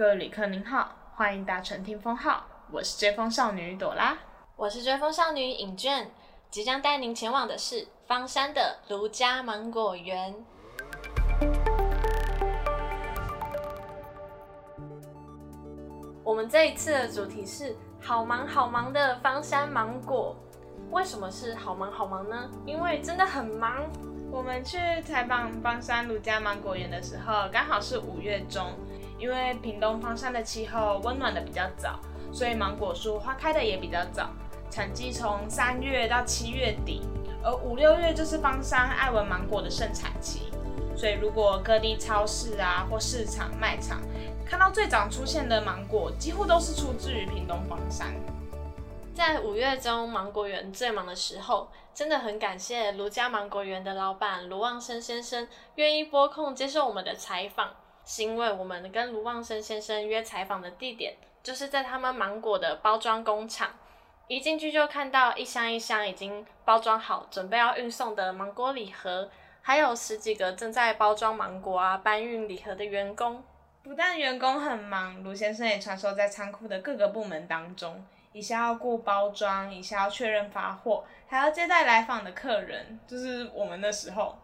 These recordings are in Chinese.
各位旅客您好，欢迎搭乘听风号，我是追风少女朵拉，我是追风少女尹娟，即将带您前往的是方山的卢家芒果园。我们这一次的主题是好忙好忙的方山芒果。为什么是好忙好忙呢？因为真的很忙。我们去采访方山卢家芒果园的时候，刚好是五月中。因为屏东方山的气候温暖的比较早，所以芒果树花开的也比较早。产季从三月到七月底，而五六月就是方山爱文芒果的盛产期。所以如果各地超市啊或市场卖场看到最早出现的芒果，几乎都是出自于屏东方山。在五月中芒果园最忙的时候，真的很感谢卢家芒果园的老板卢旺生先生愿意拨空接受我们的采访。是因为我们跟卢旺生先生约采访的地点，就是在他们芒果的包装工厂。一进去就看到一箱一箱已经包装好，准备要运送的芒果礼盒，还有十几个正在包装芒果啊、搬运礼盒的员工。不但员工很忙，卢先生也穿梭在仓库的各个部门当中，一下要顾包装，一下要确认发货，还要接待来访的客人，就是我们的时候。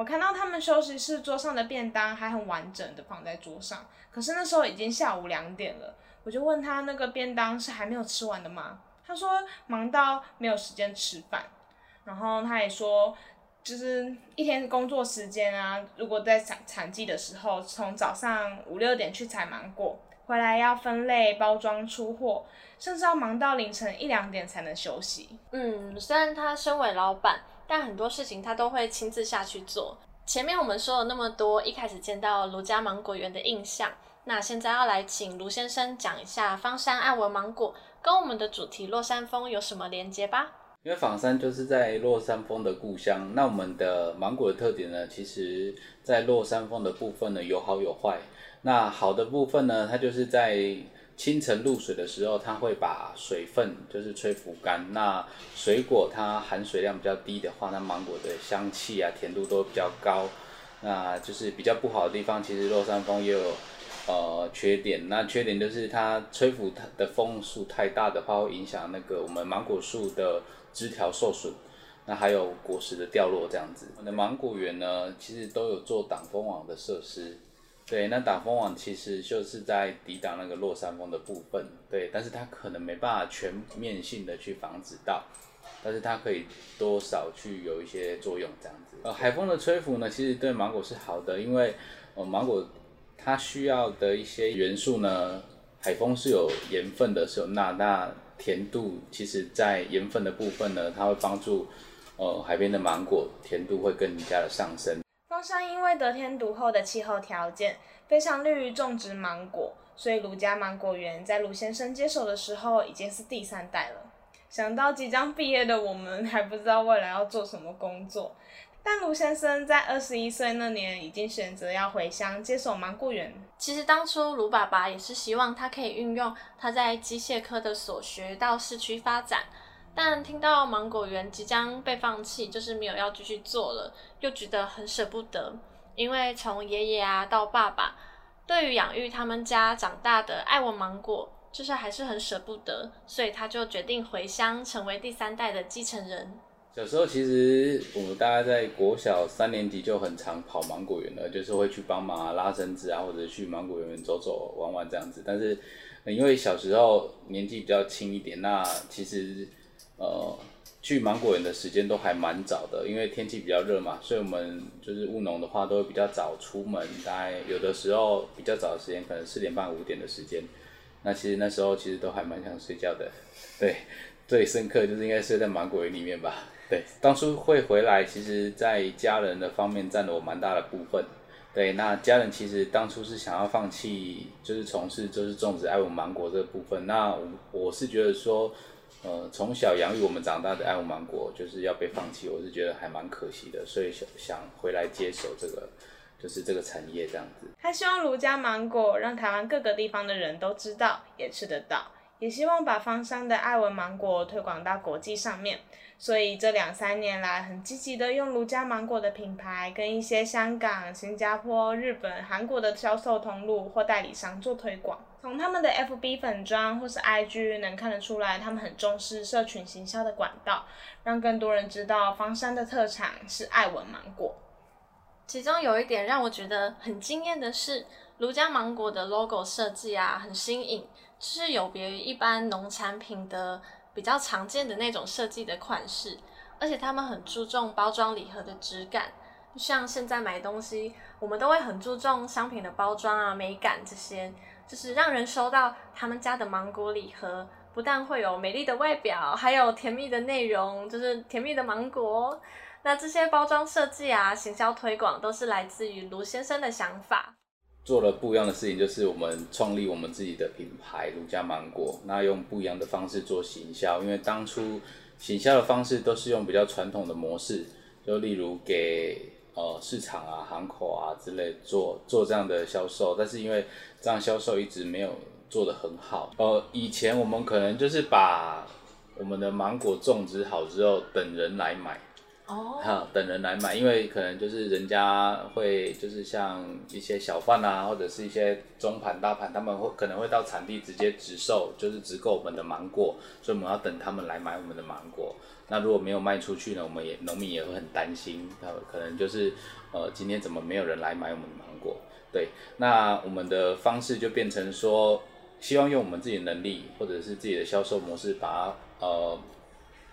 我看到他们休息室桌上的便当还很完整的放在桌上，可是那时候已经下午两点了，我就问他那个便当是还没有吃完的吗？他说忙到没有时间吃饭，然后他也说就是一天工作时间啊，如果在产产季的时候，从早上五六点去采芒果，回来要分类包装出货，甚至要忙到凌晨一两点才能休息。嗯，虽然他身为老板。但很多事情他都会亲自下去做。前面我们说了那么多，一开始见到卢家芒果园的印象，那现在要来请卢先生讲一下方山爱文芒果跟我们的主题落山峰有什么连接吧？因为枋山就是在落山峰的故乡，那我们的芒果的特点呢，其实在落山峰的部分呢有好有坏。那好的部分呢，它就是在清晨露水的时候，它会把水分就是吹拂干。那水果它含水量比较低的话，那芒果的香气啊、甜度都比较高。那就是比较不好的地方，其实落山风也有呃缺点。那缺点就是它吹拂它的风速太大的话，会影响那个我们芒果树的枝条受损。那还有果实的掉落这样子。我们的芒果园呢，其实都有做挡风网的设施。对，那挡风网其实就是在抵挡那个落山风的部分，对，但是它可能没办法全面性的去防止到，但是它可以多少去有一些作用这样子。呃，海风的吹拂呢，其实对芒果是好的，因为呃芒果它需要的一些元素呢，海风是有盐分的，是有钠，那甜度其实在盐分的部分呢，它会帮助呃海边的芒果甜度会更加的上升。枋山因为得天独厚的气候条件，非常利于种植芒果，所以卢家芒果园在卢先生接手的时候已经是第三代了。想到即将毕业的我们 还不知道未来要做什么工作，但卢先生在二十一岁那年已经选择要回乡接手芒果园。其实当初卢爸爸也是希望他可以运用他在机械科的所学到市区发展。但听到芒果园即将被放弃，就是没有要继续做了，又觉得很舍不得。因为从爷爷啊到爸爸，对于养育他们家长大的爱文芒果，就是还是很舍不得，所以他就决定回乡，成为第三代的继承人。小时候其实我们大概在国小三年级就很常跑芒果园了，就是会去帮忙啊拉绳子啊，或者去芒果园走走玩玩这样子。但是因为小时候年纪比较轻一点，那其实。呃，去芒果园的时间都还蛮早的，因为天气比较热嘛，所以我们就是务农的话都会比较早出门，大概有的时候比较早的时间可能四点半五点的时间，那其实那时候其实都还蛮想睡觉的，对，最深刻就是应该睡在芒果园里面吧，对，当初会回来，其实在家人的方面占了我蛮大的部分，对，那家人其实当初是想要放弃，就是从事就是种植爱文芒果这个部分，那我我是觉得说。呃，从小养育我们长大的爱文芒果就是要被放弃，我是觉得还蛮可惜的，所以想想回来接手这个，就是这个产业这样子。他希望卢家芒果让台湾各个地方的人都知道，也吃得到，也希望把芳山的爱文芒果推广到国际上面。所以这两三年来，很积极的用卢家芒果的品牌，跟一些香港、新加坡、日本、韩国的销售通路或代理商做推广。从他们的 FB 粉装或是 IG 能看得出来，他们很重视社群行销的管道，让更多人知道方山的特产是爱文芒果。其中有一点让我觉得很惊艳的是，卢家芒果的 logo 设计啊，很新颖，就是有别于一般农产品的。比较常见的那种设计的款式，而且他们很注重包装礼盒的质感，像现在买东西，我们都会很注重商品的包装啊、美感这些，就是让人收到他们家的芒果礼盒，不但会有美丽的外表，还有甜蜜的内容，就是甜蜜的芒果。那这些包装设计啊、行销推广都是来自于卢先生的想法。做了不一样的事情，就是我们创立我们自己的品牌卢家芒果。那用不一样的方式做行销，因为当初行销的方式都是用比较传统的模式，就例如给呃市场啊、行口啊之类做做这样的销售。但是因为这样销售一直没有做得很好。呃，以前我们可能就是把我们的芒果种植好之后，等人来买。哦，等人来买，因为可能就是人家会就是像一些小贩啊，或者是一些中盘大盘，他们会可能会到产地直接直售，就是直购我们的芒果，所以我们要等他们来买我们的芒果。那如果没有卖出去呢，我们也农民也会很担心，他可能就是呃今天怎么没有人来买我们的芒果？对，那我们的方式就变成说，希望用我们自己的能力或者是自己的销售模式把呃。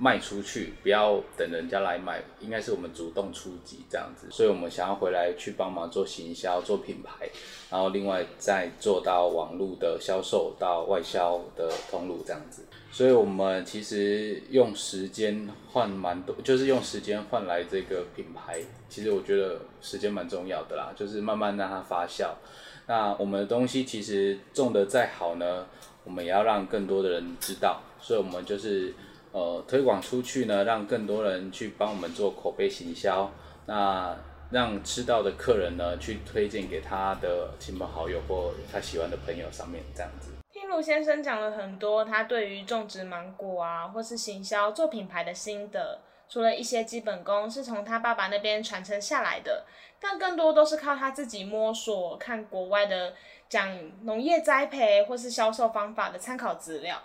卖出去，不要等人家来买，应该是我们主动出击这样子，所以我们想要回来去帮忙做行销、做品牌，然后另外再做到网络的销售到外销的通路这样子，所以我们其实用时间换蛮多，就是用时间换来这个品牌，其实我觉得时间蛮重要的啦，就是慢慢让它发酵。那我们的东西其实种得再好呢，我们也要让更多的人知道，所以我们就是。呃，推广出去呢，让更多人去帮我们做口碑行销，那让吃到的客人呢，去推荐给他的亲朋好友或他喜欢的朋友上面这样子。听卢先生讲了很多他对于种植芒果啊，或是行销做品牌的心得，除了一些基本功是从他爸爸那边传承下来的，但更多都是靠他自己摸索，看国外的讲农业栽培或是销售方法的参考资料。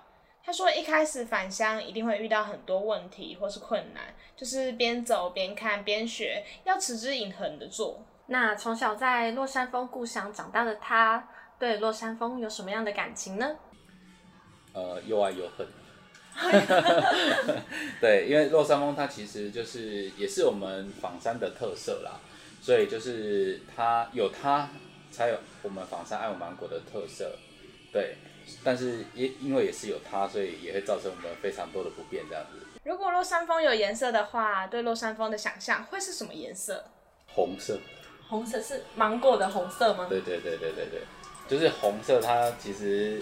他说，一开始返乡一定会遇到很多问题或是困难，就是边走边看边学，要持之以恒的做。那从小在落山峰故乡长大的他，对落山峰有什么样的感情呢？呃，又爱又恨。对，因为落山峰它其实就是也是我们仿山的特色啦，所以就是它有它才有我们仿山爱我芒果的特色，对。但是也因为也是有它，所以也会造成我们非常多的不便这样子。如果落山风有颜色的话，对落山风的想象会是什么颜色？红色。红色是芒果的红色吗？对对对对对对，就是红色。它其实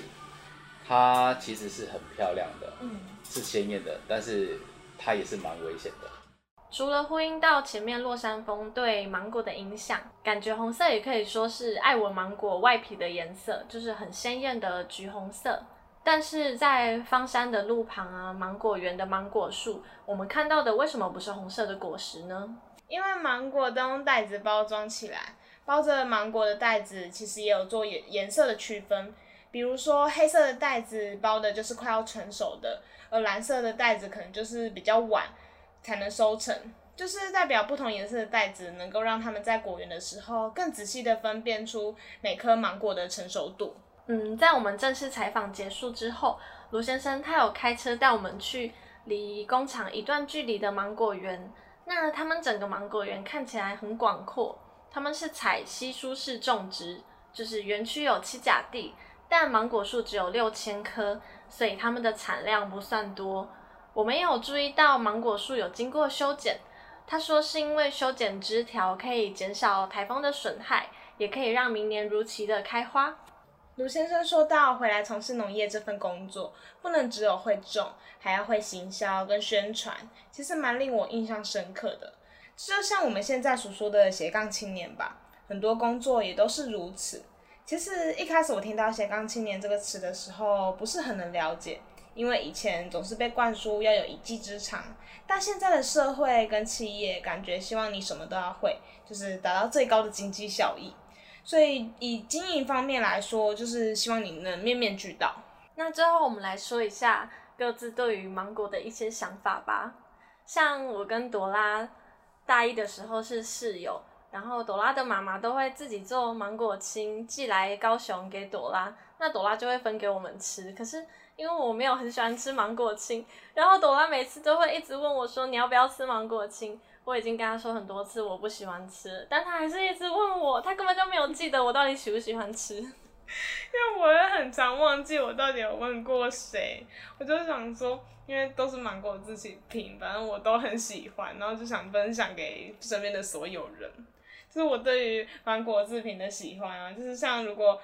它其实是很漂亮的，嗯，是鲜艳的，但是它也是蛮危险的。除了呼应到前面落山风对芒果的影响，感觉红色也可以说是爱文芒果外皮的颜色，就是很鲜艳的橘红色。但是在方山的路旁啊，芒果园的芒果树，我们看到的为什么不是红色的果实呢？因为芒果都用袋子包装起来，包着芒果的袋子其实也有做颜颜色的区分，比如说黑色的袋子包的就是快要成熟的，而蓝色的袋子可能就是比较晚。才能收成，就是代表不同颜色的袋子能够让他们在果园的时候更仔细的分辨出每颗芒果的成熟度。嗯，在我们正式采访结束之后，卢先生他有开车带我们去离工厂一段距离的芒果园。那他们整个芒果园看起来很广阔，他们是采稀疏式种植，就是园区有七甲地，但芒果树只有六千棵，所以他们的产量不算多。我们也有注意到芒果树有经过修剪，他说是因为修剪枝条可以减少台风的损害，也可以让明年如期的开花。卢先生说到，回来从事农业这份工作，不能只有会种，还要会行销跟宣传，其实蛮令我印象深刻的。就像我们现在所说的斜杠青年吧，很多工作也都是如此。其实一开始我听到“斜杠青年”这个词的时候，不是很能了解，因为以前总是被灌输要有一技之长，但现在的社会跟企业感觉希望你什么都要会，就是达到最高的经济效益。所以以经营方面来说，就是希望你能面面俱到。那最后我们来说一下各自对于芒果的一些想法吧。像我跟朵拉大一的时候是室友，然后朵拉的妈妈都会自己做芒果青寄来高雄给朵拉，那朵拉就会分给我们吃。可是因为我没有很喜欢吃芒果青，然后朵拉每次都会一直问我说：“你要不要吃芒果青？”我已经跟他说很多次我不喜欢吃，但他还是一直问我，他根本就没有记得我到底喜不喜欢吃。因为我也很常忘记我到底有问过谁，我就想说，因为都是芒果自己品，反正我都很喜欢，然后就想分享给身边的所有人。就是我对于芒果制品的喜欢啊，就是像如果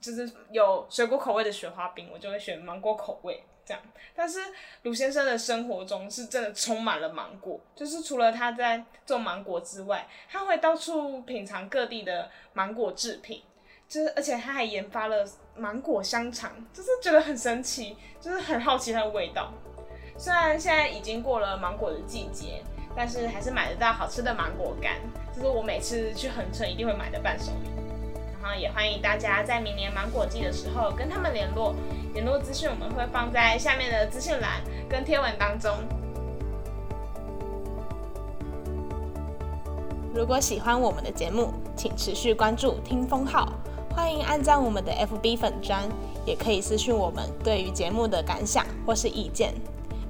就是有水果口味的雪花冰，我就会选芒果口味这样。但是鲁先生的生活中是真的充满了芒果，就是除了他在做芒果之外，他会到处品尝各地的芒果制品。就是，而且他还研发了芒果香肠，就是觉得很神奇，就是很好奇它的味道。虽然现在已经过了芒果的季节，但是还是买得到好吃的芒果干，这是我每次去恒春一定会买的伴手礼。也欢迎大家在明年芒果季的时候跟他们联络，联络资讯我们会放在下面的资讯栏跟贴文当中。如果喜欢我们的节目，请持续关注听风号。欢迎按赞我们的 FB 粉砖，也可以私讯我们对于节目的感想或是意见。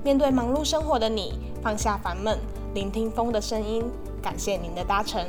面对忙碌生活的你，放下烦闷，聆听风的声音，感谢您的搭乘。